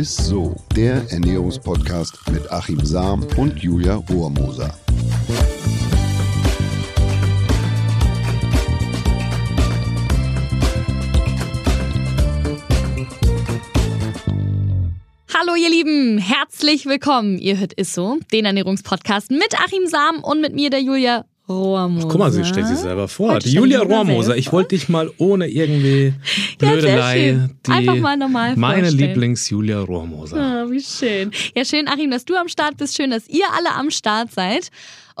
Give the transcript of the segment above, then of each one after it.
ist so, der Ernährungspodcast mit Achim Sam und Julia Rohrmoser. Hallo ihr Lieben, herzlich willkommen. Ihr hört Isso, den Ernährungspodcast mit Achim Sam und mit mir, der Julia Rohrmoser. Guck mal, sie stellt sich selber vor. Die Julia Rohrmoser. Ich wollte dich mal ohne irgendwie Ja, Blödelei, schön. die Einfach mal normal meine. Lieblings-Julia Rohrmoser. Ah, wie schön. Ja, schön, Achim, dass du am Start bist. Schön, dass ihr alle am Start seid.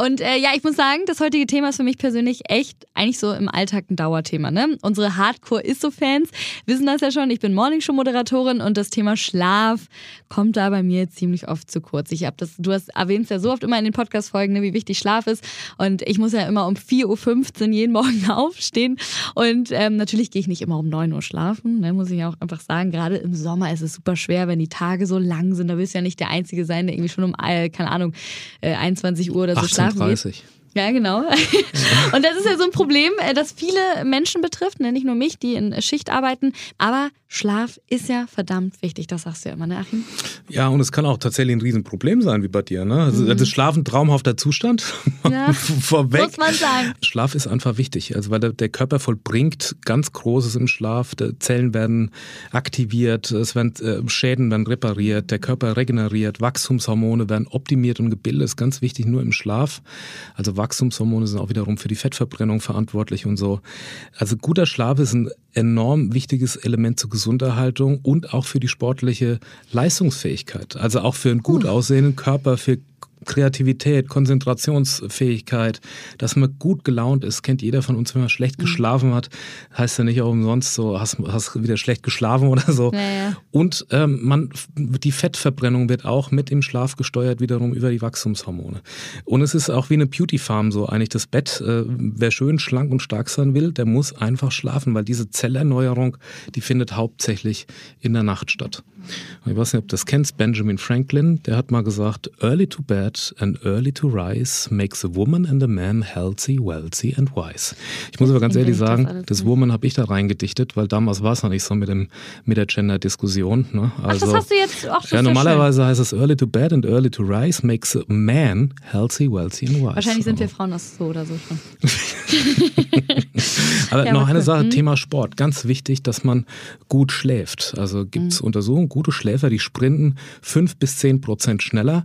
Und äh, ja, ich muss sagen, das heutige Thema ist für mich persönlich echt eigentlich so im Alltag ein Dauerthema. Ne? Unsere Hardcore-Isso-Fans wissen das ja schon. Ich bin Morningshow-Moderatorin und das Thema Schlaf kommt da bei mir ziemlich oft zu kurz. Ich hab das, du hast erwähnst ja so oft immer in den Podcast-Folgen, ne, wie wichtig Schlaf ist. Und ich muss ja immer um 4.15 Uhr jeden Morgen aufstehen. Und ähm, natürlich gehe ich nicht immer um 9 Uhr schlafen, ne, muss ich auch einfach sagen. Gerade im Sommer ist es super schwer, wenn die Tage so lang sind. Da willst du ja nicht der Einzige sein, der irgendwie schon um, äh, keine Ahnung, äh, 21 Uhr oder so schlafen geht. 18.30 Ja, genau. Und das ist ja so ein Problem, äh, das viele Menschen betrifft, ne? nicht nur mich, die in Schicht arbeiten. Aber Schlaf ist ja verdammt wichtig, das sagst du ja immer, ne, Achim? Ja, und es kann auch tatsächlich ein Riesenproblem sein, wie bei dir. Ne? Also, Das Schlafen traumhafter Zustand. Mhm. Ja, Vorweg. muss man sagen. Schlaf ist einfach wichtig, also weil der, der Körper vollbringt ganz Großes im Schlaf. Die Zellen werden aktiviert, es werden äh, Schäden werden repariert, der Körper regeneriert, Wachstumshormone werden optimiert und gebildet. Das ist ganz wichtig nur im Schlaf. Also Wachstumshormone sind auch wiederum für die Fettverbrennung verantwortlich und so. Also guter Schlaf ist ein enorm wichtiges Element zur Gesunderhaltung und auch für die sportliche Leistungsfähigkeit. Also auch für einen gut aussehenden Körper, für Kreativität, Konzentrationsfähigkeit, dass man gut gelaunt ist, kennt jeder von uns, wenn man schlecht Mhm. geschlafen hat, heißt ja nicht auch umsonst so, hast, hast wieder schlecht geschlafen oder so. Ja, ja. Und ähm, man, die Fettverbrennung wird auch mit im Schlaf gesteuert, wiederum über die Wachstumshormone. Und es ist auch wie eine Beauty Farm so, eigentlich das Bett. Äh, wer schön schlank und stark sein will, der muss einfach schlafen, weil diese Zellerneuerung, die findet hauptsächlich in der Nacht statt. Ich weiß nicht, ob du das kennst, Benjamin Franklin, der hat mal gesagt, early to bed and early to rise makes a woman and a man healthy, wealthy and wise. Ich muss aber ganz ehrlich sagen, das. Woman habe ich da reingedichtet, weil damals war es noch nicht so mit, dem, mit der Gender-Diskussion. Ne? Ach, das hast du jetzt auch das Ja, normalerweise heißt es early to bed and early to rise makes a man healthy, wealthy and wise. Wahrscheinlich sind wir Frauen das so oder so schon. Aber Ja, noch aber eine cool. Sache, Hm? Thema Sport. Ganz wichtig, dass man gut schläft. Also gibt es Untersuchungen, gute Schläfer, die sprinten fünf bis zehn Prozent schneller,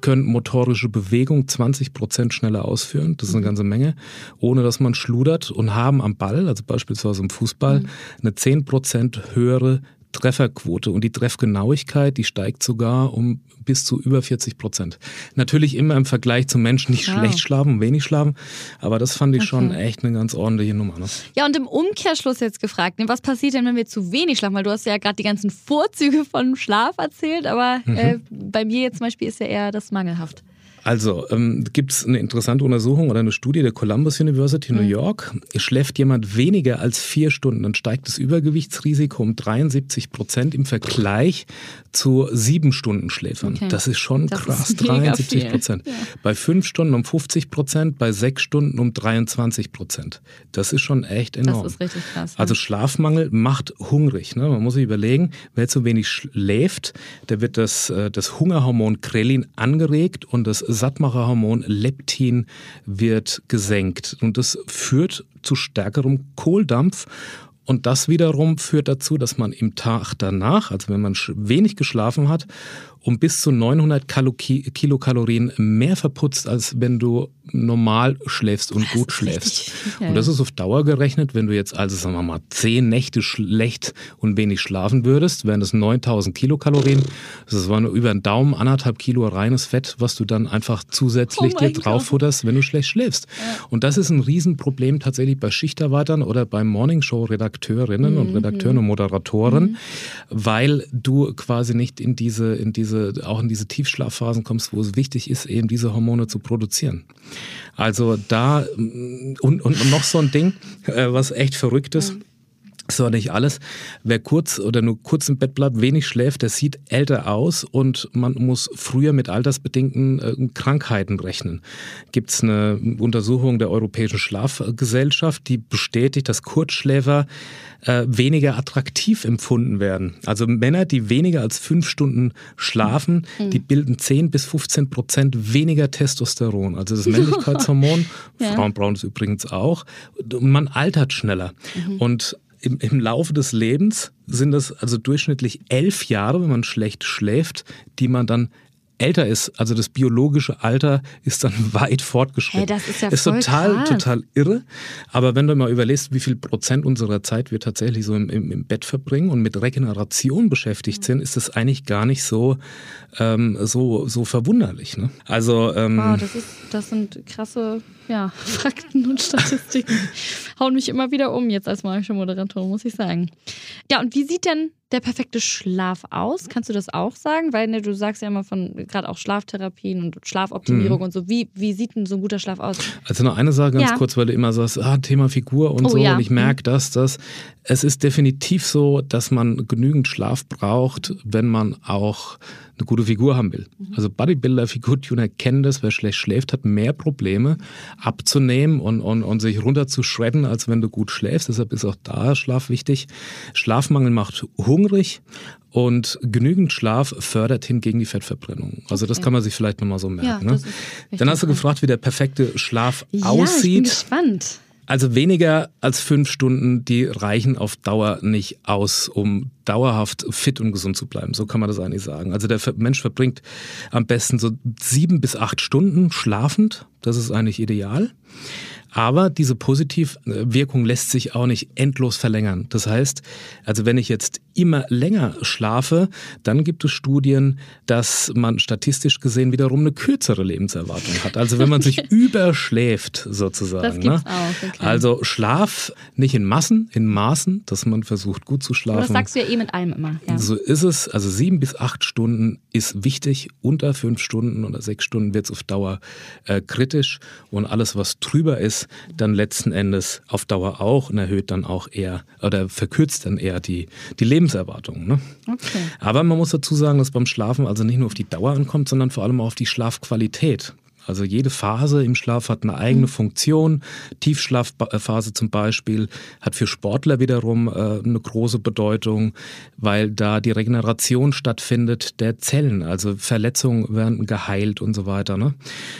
können motorische Bewegung 20 Prozent schneller ausführen. Das ist eine ganze Menge, ohne dass man schludert und haben am Ball, also beispielsweise im Fußball, eine 10 Prozent höhere Trefferquote und die Treffgenauigkeit, die steigt sogar um bis zu über 40 Prozent. Natürlich immer im Vergleich zu Menschen, die Wow. schlecht schlafen, wenig schlafen, aber das fand ich schon Okay. echt eine ganz ordentliche Nummer. Ne? Ja, und im Umkehrschluss jetzt gefragt, ne, was passiert denn, wenn wir zu wenig schlafen? Weil du hast ja gerade die ganzen Vorzüge von Schlaf erzählt, aber Mhm. äh, bei mir jetzt zum Beispiel ist ja eher das mangelhaft. Also ähm, gibt es eine interessante Untersuchung oder eine Studie der Columbus University Mhm. New York. Schläft jemand weniger als vier Stunden, dann steigt das Übergewichtsrisiko um 73 Prozent im Vergleich zu sieben Stunden Schläfern. Okay. Das ist schon Das krass, ist mega 73 viel. Prozent. Bei fünf Stunden um 50 Prozent, bei sechs Stunden um 23 Prozent. Das ist schon echt Das enorm. ist richtig krass. Also Schlafmangel macht hungrig. Ne? Man muss sich überlegen, wer zu wenig schläft, der wird das, äh, das Hungerhormon Krelin angeregt und das Sattmacherhormon Leptin wird gesenkt. Und das führt zu stärkerem Kohldampf. Und das wiederum führt dazu, dass man im Tag danach, also wenn man wenig geschlafen hat, um bis zu 900 Kalo Kilokalorien mehr verputzt, als wenn du normal schläfst und gut ist schläfst. Und das ist auf Dauer gerechnet, wenn du jetzt also sagen wir mal zehn Nächte schlecht und wenig schlafen würdest, wären das 9000 Kilokalorien. Das war nur über einen Daumen, anderthalb Kilo reines Fett, was du dann einfach zusätzlich Oh dir mein drauf Gott. futterst, wenn du schlecht schläfst. Und das ist ein Riesenproblem tatsächlich bei Schichtarbeitern oder bei Morningshow-Redakteurinnen und Mhm. Redakteuren und Moderatoren, weil du quasi nicht in diese, in diese, auch in diese Tiefschlafphasen kommst, wo es wichtig ist, eben diese Hormone zu produzieren. Also da, mm, und, und noch so ein Ding, äh, was echt verrückt ist. So, nicht alles. Wer kurz oder nur kurz im Bett bleibt, wenig schläft, der sieht älter aus und man muss früher mit altersbedingten äh, Krankheiten rechnen. Gibt es eine Untersuchung der Europäischen Schlafgesellschaft, die bestätigt, dass Kurzschläfer äh, weniger attraktiv empfunden werden. Also Männer, die weniger als fünf Stunden schlafen, mhm. die bilden 10 bis 15 Prozent weniger Testosteron, also das Männlichkeitshormon. ja. Frauen brauchen es übrigens auch. Und man altert schneller. Mhm. Und im, im Laufe des Lebens sind das also durchschnittlich elf Jahre, wenn man schlecht schläft, die man dann älter ist, also das biologische Alter ist dann weit fortgeschritten. Hey, das ist ja ist voll total, krass. total irre. Aber wenn du mal überlegst, wie viel Prozent unserer Zeit wir tatsächlich so im, im, im Bett verbringen und mit Regeneration beschäftigt mhm. sind, ist das eigentlich gar nicht so, ähm, so, so verwunderlich. Ne? Also, ähm, wow, das, ist, das sind krasse ja, Fakten und Statistiken. Hauen mich immer wieder um jetzt als magische Moderatorin, muss ich sagen. Ja, und wie sieht denn der perfekte Schlaf aus? Kannst du das auch sagen? Weil ne, du sagst ja immer von gerade auch Schlaftherapien und Schlafoptimierung mhm. und so. Wie, wie sieht denn so ein guter Schlaf aus? Also noch eine Sache ganz ja. kurz, weil du immer sagst, ah, Thema Figur und oh, so. Ja. Und ich merke mhm. das, dass es ist definitiv so, dass man genügend Schlaf braucht, wenn man auch eine gute Figur haben will. Mhm. Also Bodybuilder, Figurtuner kennen das, wer schlecht schläft, hat mehr Probleme abzunehmen und, und, und sich runter zu shredden, als wenn du gut schläfst. Deshalb ist auch da Schlaf wichtig. Schlafmangel macht hungrig und genügend Schlaf fördert hingegen die Fettverbrennung. Also das kann man sich vielleicht nochmal so merken. Ja, ne? Dann hast du gefragt, wie der perfekte Schlaf ja, aussieht. Ich bin gespannt. Also weniger als fünf Stunden, die reichen auf Dauer nicht aus, um dauerhaft fit und gesund zu bleiben. So kann man das eigentlich sagen. Also der Mensch verbringt am besten so sieben bis acht Stunden schlafend. Das ist eigentlich ideal. Aber diese Positivwirkung lässt sich auch nicht endlos verlängern. Das heißt, also wenn ich jetzt immer länger schlafe, dann gibt es Studien, dass man statistisch gesehen wiederum eine kürzere Lebenserwartung hat. Also wenn man sich überschläft sozusagen. Das gibt's ne? auch, okay. Also Schlaf nicht in Massen, in Maßen, dass man versucht gut zu schlafen. Aber das sagst du ja eh mit allem immer. Ja. So ist es. Also sieben bis acht Stunden ist wichtig. Unter fünf Stunden oder sechs Stunden wird es auf Dauer äh, kritisch. Und alles, was drüber ist, dann letzten Endes auf Dauer auch und erhöht dann auch eher oder verkürzt dann eher die, die Lebenserwartung. Ne? Okay. Aber man muss dazu sagen, dass beim Schlafen also nicht nur auf die Dauer ankommt, sondern vor allem auch auf die Schlafqualität. Also jede Phase im Schlaf hat eine eigene mhm. Funktion. Tiefschlafphase zum Beispiel hat für Sportler wiederum äh, eine große Bedeutung, weil da die Regeneration stattfindet der Zellen. Also Verletzungen werden geheilt und so weiter. Ne?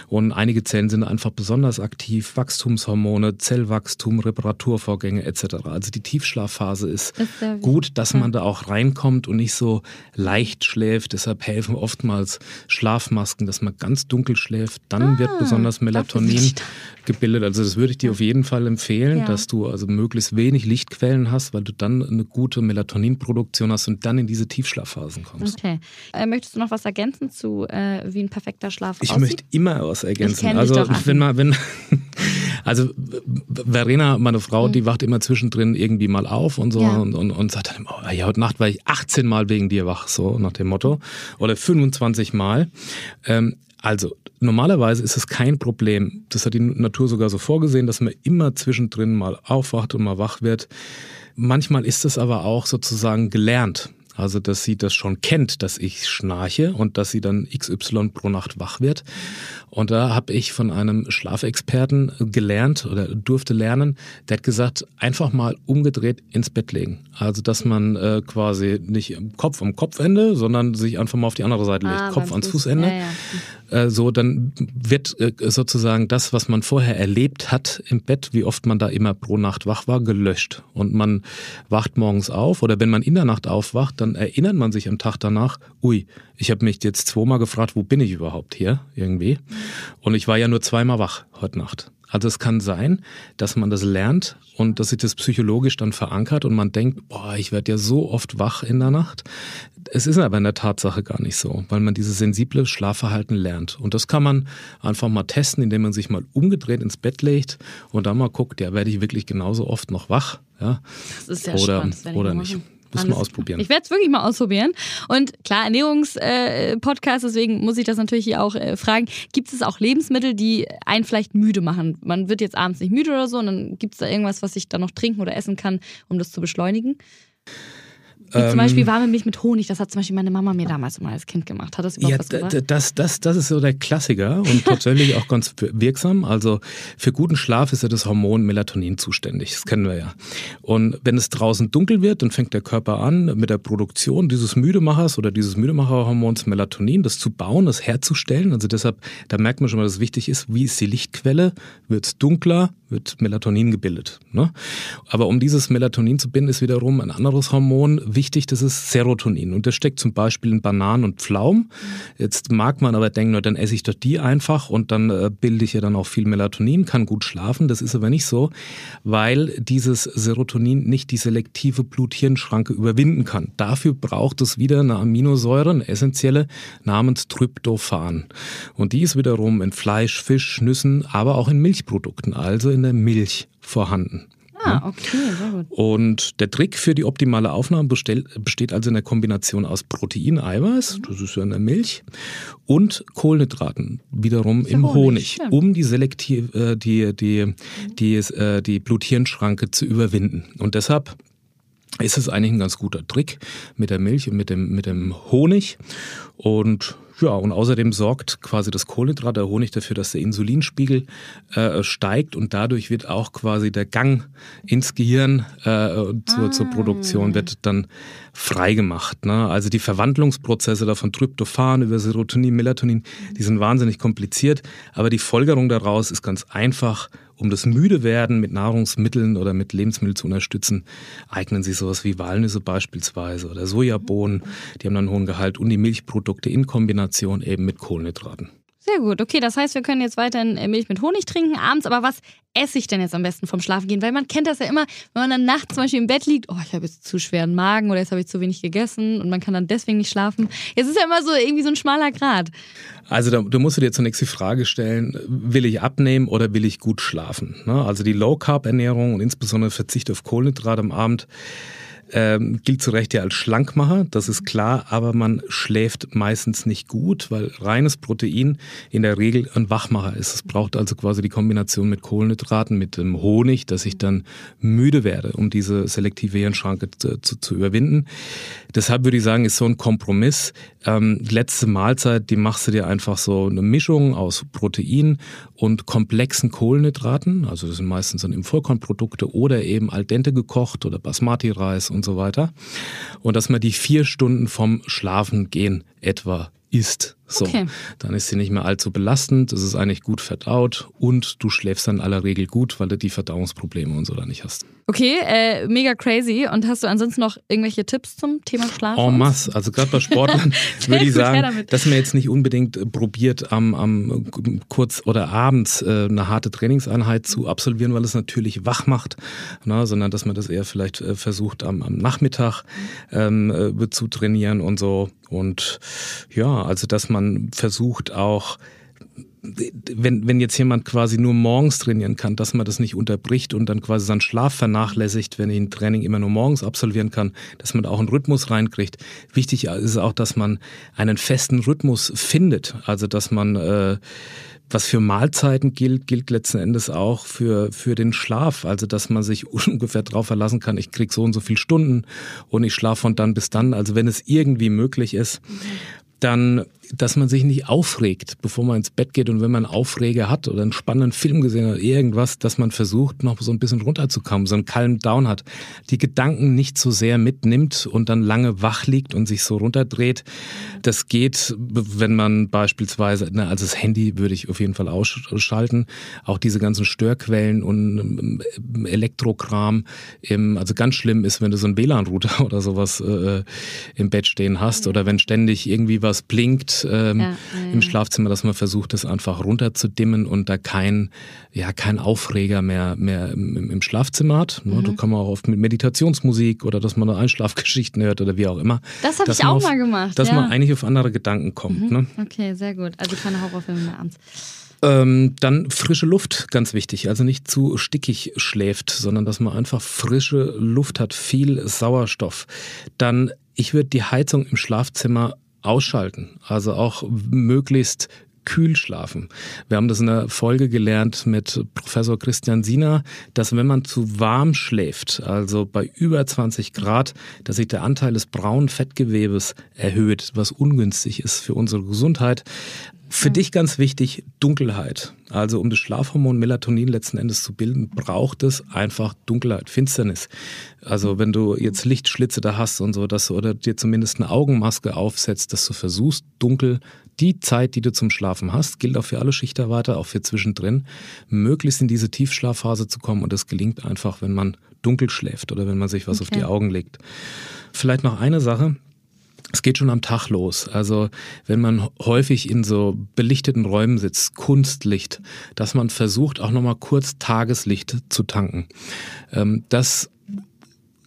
Und einige Zellen sind einfach besonders aktiv. Wachstumshormone, Zellwachstum, Reparaturvorgänge etc. Also die Tiefschlafphase ist, ist gut, dass man da auch reinkommt und nicht so leicht schläft. Deshalb helfen oftmals Schlafmasken, dass man ganz dunkel schläft dann ah, wird besonders Melatonin gebildet. Also das würde ich dir auf jeden Fall empfehlen, ja. dass du also möglichst wenig Lichtquellen hast, weil du dann eine gute Melatoninproduktion hast und dann in diese Tiefschlafphasen kommst. Okay. Äh, möchtest du noch was ergänzen zu, äh, wie ein perfekter Schlaf ich aussieht? Ich möchte immer was ergänzen. also wenn man, wenn also Verena, meine Frau, mhm. die wacht immer zwischendrin irgendwie mal auf und so ja. und, und, und, sagt dann, oh, ja, heute Nacht war ich 18 Mal wegen dir wach, so nach dem Motto. Oder 25 Mal. Ähm, also, normalerweise ist es kein Problem. Das hat die Natur sogar so vorgesehen, dass man immer zwischendrin mal aufwacht und mal wach wird. Manchmal ist es aber auch sozusagen gelernt. Also, dass sie das schon kennt, dass ich schnarche und dass sie dann XY pro Nacht wach wird. Und da habe ich von einem Schlafexperten gelernt oder durfte lernen, der hat gesagt, einfach mal umgedreht ins Bett legen. Also, dass man äh, quasi nicht Kopf am Kopfende, sondern sich einfach mal auf die andere Seite legt. Ah, Kopf ans Fußende. Ja, ja. Äh, so, dann wird äh, sozusagen das, was man vorher erlebt hat im Bett, wie oft man da immer pro Nacht wach war, gelöscht. Und man wacht morgens auf oder wenn man in der Nacht aufwacht, dann erinnert man sich am Tag danach, ui, ich habe mich jetzt zweimal gefragt, wo bin ich überhaupt hier irgendwie? Und ich war ja nur zweimal wach heute Nacht. Also es kann sein, dass man das lernt und dass sich das psychologisch dann verankert und man denkt, boah, ich werde ja so oft wach in der Nacht. Es ist aber in der Tatsache gar nicht so, weil man dieses sensible Schlafverhalten lernt. Und das kann man einfach mal testen, indem man sich mal umgedreht ins Bett legt und dann mal guckt, ja, werde ich wirklich genauso oft noch wach? Ja? Das ist ja oder, spannend. Oder nicht. Muss man ausprobieren. Ich werde es wirklich mal ausprobieren. Und klar, Ernährungspodcast, äh, deswegen muss ich das natürlich hier auch äh, fragen. Gibt es auch Lebensmittel, die einen vielleicht müde machen? Man wird jetzt abends nicht müde oder so und dann gibt es da irgendwas, was ich dann noch trinken oder essen kann, um das zu beschleunigen? Wie zum Beispiel ähm, warme Milch mit Honig, das hat zum Beispiel meine Mama mir damals mal als Kind gemacht. Hat das überhaupt ja, was gebracht? Das, das, das ist so der Klassiker und tatsächlich auch ganz wirksam. Also für guten Schlaf ist ja das Hormon Melatonin zuständig. Das kennen wir ja. Und wenn es draußen dunkel wird, dann fängt der Körper an, mit der Produktion dieses Müdemachers oder dieses Müdemacherhormons Melatonin, das zu bauen, das herzustellen. Also deshalb, da merkt man schon mal, dass es wichtig ist, wie ist die Lichtquelle? Wird es dunkler, wird Melatonin gebildet. Ne? Aber um dieses Melatonin zu binden, ist wiederum ein anderes Hormon wichtig, das ist Serotonin. Und das steckt zum Beispiel in Bananen und Pflaumen. Jetzt mag man aber denken, dann esse ich doch die einfach und dann äh, bilde ich ja dann auch viel Melatonin, kann gut schlafen. Das ist aber nicht so, weil dieses Serotonin nicht die selektive Blut-Hirn-Schranke überwinden kann. Dafür braucht es wieder eine Aminosäure, eine essentielle, namens Tryptophan. Und die ist wiederum in Fleisch, Fisch, Nüssen, aber auch in Milchprodukten, also in der Milch vorhanden. Ah, okay, sehr gut. Und der Trick für die optimale Aufnahme besteht also in der Kombination aus Protein, Eiweiß, das ist ja in der Milch, und Kohlenhydraten, wiederum im Honig, Honig um die selektiv, äh, die, die, die, äh, die Blut-Hirn-Schranke zu überwinden. Und deshalb ist es eigentlich ein ganz guter Trick mit der Milch und mit dem, mit dem Honig. Und ja, und außerdem sorgt quasi das Kohlenhydrat, der Honig dafür, dass der Insulinspiegel äh, steigt und dadurch wird auch quasi der Gang ins Gehirn äh, zur, ah. zur Produktion wird dann freigemacht. Ne? Also die Verwandlungsprozesse da von Tryptophan über Serotonin, Melatonin, die sind wahnsinnig kompliziert, aber die Folgerung daraus ist ganz einfach um das Müdewerden mit Nahrungsmitteln oder mit Lebensmitteln zu unterstützen, eignen sich sowas wie Walnüsse beispielsweise oder Sojabohnen. Die haben dann einen hohen Gehalt und die Milchprodukte in Kombination eben mit Kohlenhydraten. Sehr gut. Okay, das heißt, wir können jetzt weiterhin äh, Milch mit Honig trinken abends. Aber was esse ich denn jetzt am besten vom Schlafen gehen? Weil man kennt das ja immer, wenn man dann nachts zum Beispiel im Bett liegt, oh, ich habe jetzt zu schweren Magen oder jetzt habe ich zu wenig gegessen und man kann dann deswegen nicht schlafen. Jetzt ist ja immer so irgendwie so ein schmaler Grad. Also da, du musst dir zunächst die Frage stellen, will ich abnehmen oder will ich gut schlafen? Ne? Also die Low-Carb-Ernährung und insbesondere Verzicht auf Kohlenhydrate am Abend ähm, gilt zu Recht ja als Schlankmacher, das ist klar, aber man schläft meistens nicht gut, weil reines Protein in der Regel ein Wachmacher ist. Es braucht also quasi die Kombination mit Kohlenhydraten, mit dem Honig, dass ich dann müde werde, um diese selektive Hirnschranke zu, zu, zu überwinden. Deshalb würde ich sagen, ist so ein Kompromiss. Ähm, letzte Mahlzeit, die machst du dir einfach so eine Mischung aus Protein und komplexen Kohlenhydraten. Also das sind meistens dann Vollkornprodukte oder eben al dente gekocht oder Basmati-Reis und so weiter. Und dass man die vier Stunden vom Schlafengehen etwa isst. So, okay. dann ist sie nicht mehr allzu belastend, es ist eigentlich gut verdaut und du schläfst dann in aller Regel gut, weil du die Verdauungsprobleme und so da nicht hast. Okay, äh, mega crazy. Und hast du ansonsten noch irgendwelche Tipps zum Thema Schlaf? En masse. Also gerade bei Sportlern würde ich sagen, dass man jetzt nicht unbedingt äh, probiert, am, am kurz oder abends äh, eine harte Trainingseinheit zu absolvieren, weil es natürlich wach macht, ne, sondern dass man das eher vielleicht äh, versucht am, am Nachmittag ähm, äh, zu trainieren und so. Und ja, also dass man versucht auch wenn, wenn jetzt jemand quasi nur morgens trainieren kann, dass man das nicht unterbricht und dann quasi seinen Schlaf vernachlässigt, wenn ich ein Training immer nur morgens absolvieren kann, dass man auch einen Rhythmus reinkriegt. Wichtig ist auch, dass man einen festen Rhythmus findet, also dass man äh, was für Mahlzeiten gilt, gilt letzten Endes auch für, für den Schlaf. Also, dass man sich ungefähr darauf verlassen kann, ich krieg so und so viele Stunden und ich schlafe von dann bis dann. Also, wenn es irgendwie möglich ist. Dann, dass man sich nicht aufregt, bevor man ins Bett geht und wenn man Aufreger hat oder einen spannenden Film gesehen hat, irgendwas, dass man versucht, noch so ein bisschen runterzukommen, so einen Calm Down hat, die Gedanken nicht so sehr mitnimmt und dann lange wach liegt und sich so runterdreht. Das geht, wenn man beispielsweise, na, also das Handy würde ich auf jeden Fall ausschalten, auch diese ganzen Störquellen und ähm, Elektrokram, also ganz schlimm ist, wenn du so einen WLAN-Router oder sowas äh, im Bett stehen hast oder wenn ständig irgendwie was blinkt, Ähm, ja, ja, im Schlafzimmer, dass man versucht, das einfach runterzudimmen und da kein, ja, kein Aufreger mehr, mehr im, im Schlafzimmer hat. Ne? Mhm. Da kann man auch oft mit Meditationsmusik oder dass man Einschlafgeschichten hört oder wie auch immer. Das habe ich auch auf, mal gemacht. Dass man eigentlich auf andere Gedanken kommt. Mhm. Ne? Okay, sehr gut. Also keine Horrorfilme mehr abends. Ähm, dann frische Luft, ganz wichtig. Also nicht zu stickig schläft, sondern dass man einfach frische Luft hat, viel Sauerstoff. Dann, ich würde die Heizung im Schlafzimmer ausschalten. Also auch möglichst kühl schlafen. Wir haben das in der Folge gelernt mit Professor Christian Siener, dass wenn man zu warm schläft, also bei über 20 Grad, dass sich der Anteil des braunen Fettgewebes erhöht, was ungünstig ist für unsere Gesundheit. Für dich ganz wichtig, Dunkelheit. Also um das Schlafhormon Melatonin letzten Endes zu bilden, braucht es einfach Dunkelheit, Finsternis. Also wenn du jetzt Lichtschlitze da hast und so, dass du oder dir zumindest eine Augenmaske aufsetzt, dass du versuchst, dunkel die Zeit, die du zum Schlafen hast, gilt auch für alle Schichtarbeiter, auch für zwischendrin, möglichst in diese Tiefschlafphase zu kommen. Und das gelingt einfach, wenn man dunkel schläft oder wenn man sich was okay. auf die Augen legt. Vielleicht noch eine Sache. Es geht schon am Tag los. Also wenn man häufig in so belichteten Räumen sitzt, Kunstlicht, dass man versucht, auch nochmal kurz Tageslicht zu tanken. Ähm, das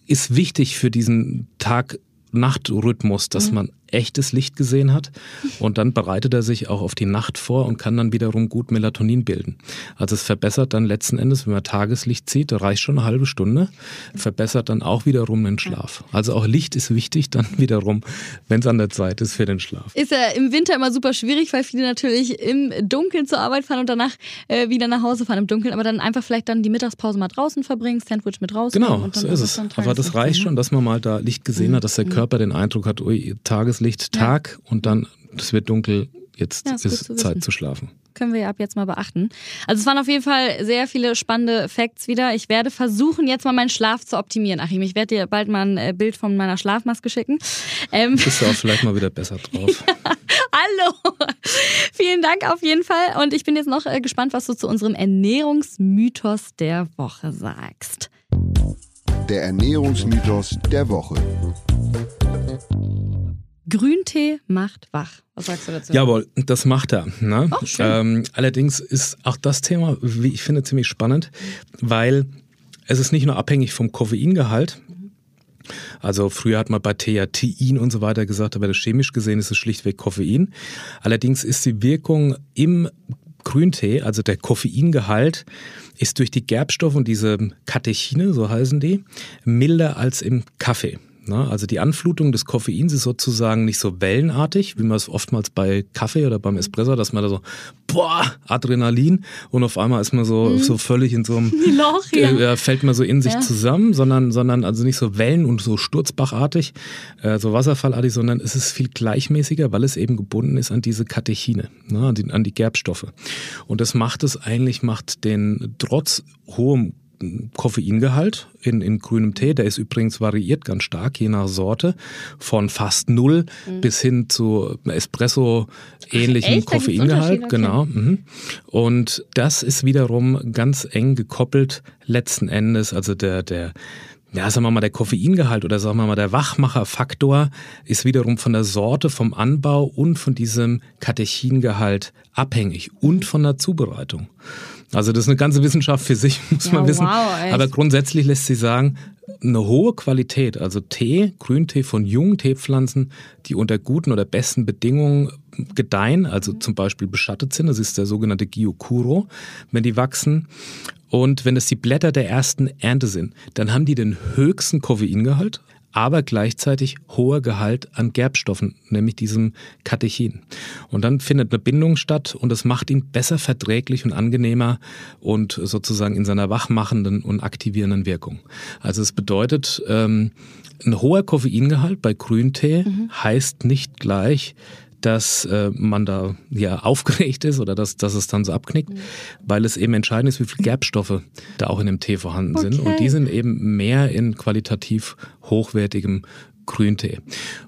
ist wichtig für diesen Tag-Nacht-Rhythmus, dass mhm. man echtes Licht gesehen hat und dann bereitet er sich auch auf die Nacht vor und kann dann wiederum gut Melatonin bilden. Also es verbessert dann letzten Endes, wenn man Tageslicht sieht, da reicht schon eine halbe Stunde, verbessert dann auch wiederum den Schlaf. Also auch Licht ist wichtig dann wiederum, wenn es an der Zeit ist für den Schlaf. Ist ja im Winter immer super schwierig, weil viele natürlich im Dunkeln zur Arbeit fahren und danach äh, wieder nach Hause fahren im Dunkeln, aber dann einfach vielleicht dann die Mittagspause mal draußen verbringen, Sandwich mit raus. Genau, so ist es. Aber das reicht schon, dass man mal da Licht gesehen hat, dass der mhm. Körper den Eindruck hat, ui, Tages Tageslicht Tag ja. und dann es wird dunkel, jetzt ja, ist, ist zu Zeit zu schlafen können wir ab jetzt mal beachten. Also es waren auf jeden Fall sehr viele spannende Facts wieder. Ich werde versuchen, jetzt mal meinen Schlaf zu optimieren. Achim, ich werde dir bald mal ein äh, Bild von meiner Schlafmaske schicken. Ähm Bist du auch vielleicht mal wieder besser drauf. ja, hallo! Vielen Dank auf jeden Fall. Und ich bin jetzt noch äh, gespannt, was du zu unserem Ernährungsmythos der Woche sagst. Der Ernährungsmythos der Woche. Grüntee macht wach. Was sagst du dazu? Jawohl, das macht er. Ne? Oh, ähm, allerdings ist auch das Thema, wie ich finde, ziemlich spannend, weil es ist nicht nur abhängig vom Koffeingehalt. Also früher hat man bei Theatin und so weiter gesagt, aber das chemisch gesehen ist es schlichtweg Koffein. Allerdings ist die Wirkung im Grüntee, also der Koffeingehalt, ist durch die Gerbstoffe und diese Katechine, so heißen die, milder als im Kaffee. Ne? Also die Anflutung des Koffeins ist sozusagen nicht so wellenartig, wie man es oftmals bei Kaffee oder beim Espresso, dass man da so, boah, Adrenalin und auf einmal ist man so, mhm. so völlig in so einem, Loch, ja. äh, fällt man so in sich ja. zusammen, sondern, sondern also nicht so Wellen und so sturzbachartig, äh, so wasserfallartig, sondern es ist viel gleichmäßiger, weil es eben gebunden ist an diese Katechine, ne? an, die, an die Gerbstoffe. Und das macht es eigentlich, macht den trotz hohem Koffeingehalt in, in grünem Tee. Der ist übrigens variiert ganz stark, je nach Sorte, von fast null mhm. bis hin zu Espresso-ähnlichem Koffeingehalt. Genau. Mhm. Und das ist wiederum ganz eng gekoppelt letzten Endes, also der, der, ja, sagen wir mal, der Koffeingehalt oder sagen wir mal, der Wachmacherfaktor ist wiederum von der Sorte, vom Anbau und von diesem Katechingehalt abhängig und von der Zubereitung. Also das ist eine ganze Wissenschaft für sich, muss ja, man wissen. Wow, Aber grundsätzlich lässt sich sagen, eine hohe Qualität, also Tee, Grüntee von jungen Teepflanzen, die unter guten oder besten Bedingungen gedeihen, also zum Beispiel beschattet sind, das ist der sogenannte Gyokuro, wenn die wachsen. Und wenn es die Blätter der ersten Ernte sind, dann haben die den höchsten Koffeingehalt, aber gleichzeitig hoher Gehalt an Gerbstoffen, nämlich diesem Katechin. Und dann findet eine Bindung statt und es macht ihn besser verträglich und angenehmer und sozusagen in seiner wachmachenden und aktivierenden Wirkung. Also es bedeutet, ähm, ein hoher Koffeingehalt bei Grüntee mhm. heißt nicht gleich, dass äh, man da ja aufgeregt ist oder dass, dass es dann so abknickt, mhm. weil es eben entscheidend ist, wie viele Gerbstoffe da auch in dem Tee vorhanden okay. sind. Und die sind eben mehr in qualitativ hochwertigem Grüntee.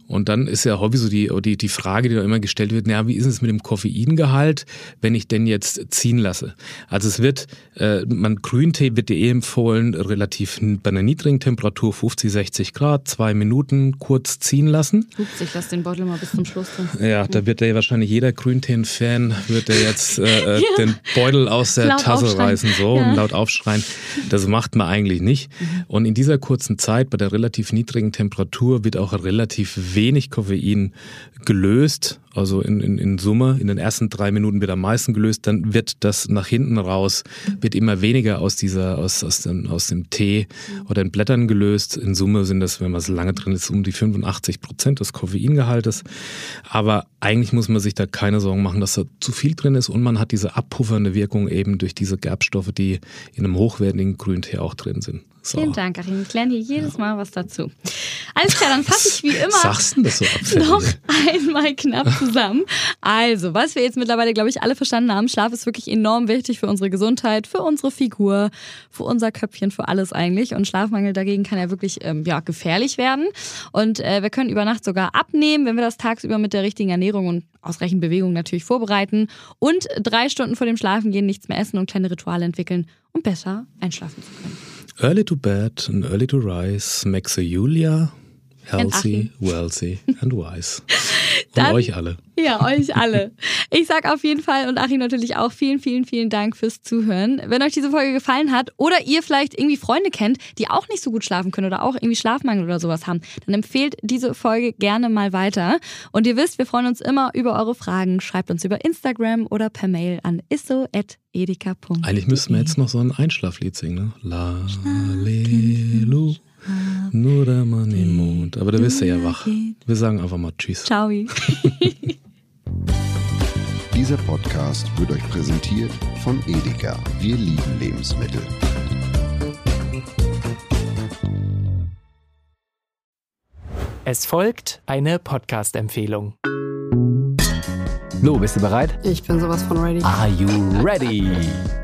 Und dann ist ja häufig so die, die, die Frage, die da immer gestellt wird, naja, wie ist es mit dem Koffeingehalt, wenn ich denn jetzt ziehen lasse? Also es wird, äh, man Grüntee wird dir eh empfohlen, relativ bei einer niedrigen Temperatur, 50, 60 Grad, zwei Minuten kurz ziehen lassen. Ups, ich lasse den Beutel mal bis zum Schluss drin. Ja, da wird ja wahrscheinlich jeder Grüntee-Fan wird der jetzt äh, äh ja. den Beutel aus der laut Tasse reißen so ja. und laut aufschreien. Das macht man eigentlich nicht. Mhm. Und in dieser kurzen Zeit bei der relativ niedrigen Temperatur wird auch relativ wenig Koffein gelöst, also in, in, in Summe, in den ersten drei Minuten wird am meisten gelöst, dann wird das nach hinten raus, wird immer weniger aus dieser, aus, aus, dem, aus dem Tee oder den Blättern gelöst. In Summe sind das, wenn man so lange drin ist, um die 85 Prozent des Koffeingehaltes. Aber eigentlich muss man sich da keine Sorgen machen, dass da zu viel drin ist und man hat diese abpuffernde Wirkung eben durch diese Gerbstoffe, die in einem hochwertigen Grüntee auch drin sind. So. Vielen Dank, Karin. Ich lerne hier jedes Mal was dazu. Alles klar, dann fasse ich wie immer noch einmal knapp zusammen. Also, was wir jetzt mittlerweile, glaube ich, alle verstanden haben, Schlaf ist wirklich enorm wichtig für unsere Gesundheit, für unsere Figur, für unser Köpfchen, für alles eigentlich. Und Schlafmangel dagegen kann ja wirklich ähm, ja, gefährlich werden. Und äh, wir können über Nacht sogar abnehmen, wenn wir das tagsüber mit der richtigen Ernährung und ausreichend Bewegung natürlich vorbereiten. Und drei Stunden vor dem Schlafengehen nichts mehr essen und kleine Rituale entwickeln, um besser einschlafen zu können. Early to bed and early to rise makes a Julia healthy, wealthy and wise. Und Dann, euch alle. Ja, euch alle. Ich sag auf jeden Fall und Achim natürlich auch vielen, vielen, vielen Dank fürs Zuhören. Wenn euch diese Folge gefallen hat oder ihr vielleicht irgendwie Freunde kennt, die auch nicht so gut schlafen können oder auch irgendwie Schlafmangel oder sowas haben, dann empfehlt diese Folge gerne mal weiter. Und ihr wisst, wir freuen uns immer über eure Fragen. Schreibt uns über Instagram oder per Mail an isso.edeka.de. Eigentlich müssten wir jetzt noch so ein Einschlaflied singen, ne? La, le, lu. Nur der Mann im Mond. Aber da bist du ja wach. Wir sagen einfach mal Tschüss. Ciao. Dieser Podcast wird euch präsentiert von Edeka. Wir lieben Lebensmittel. Es folgt eine Podcast-Empfehlung. Lo, bist du bereit? Ich bin sowas von ready. Are you ready?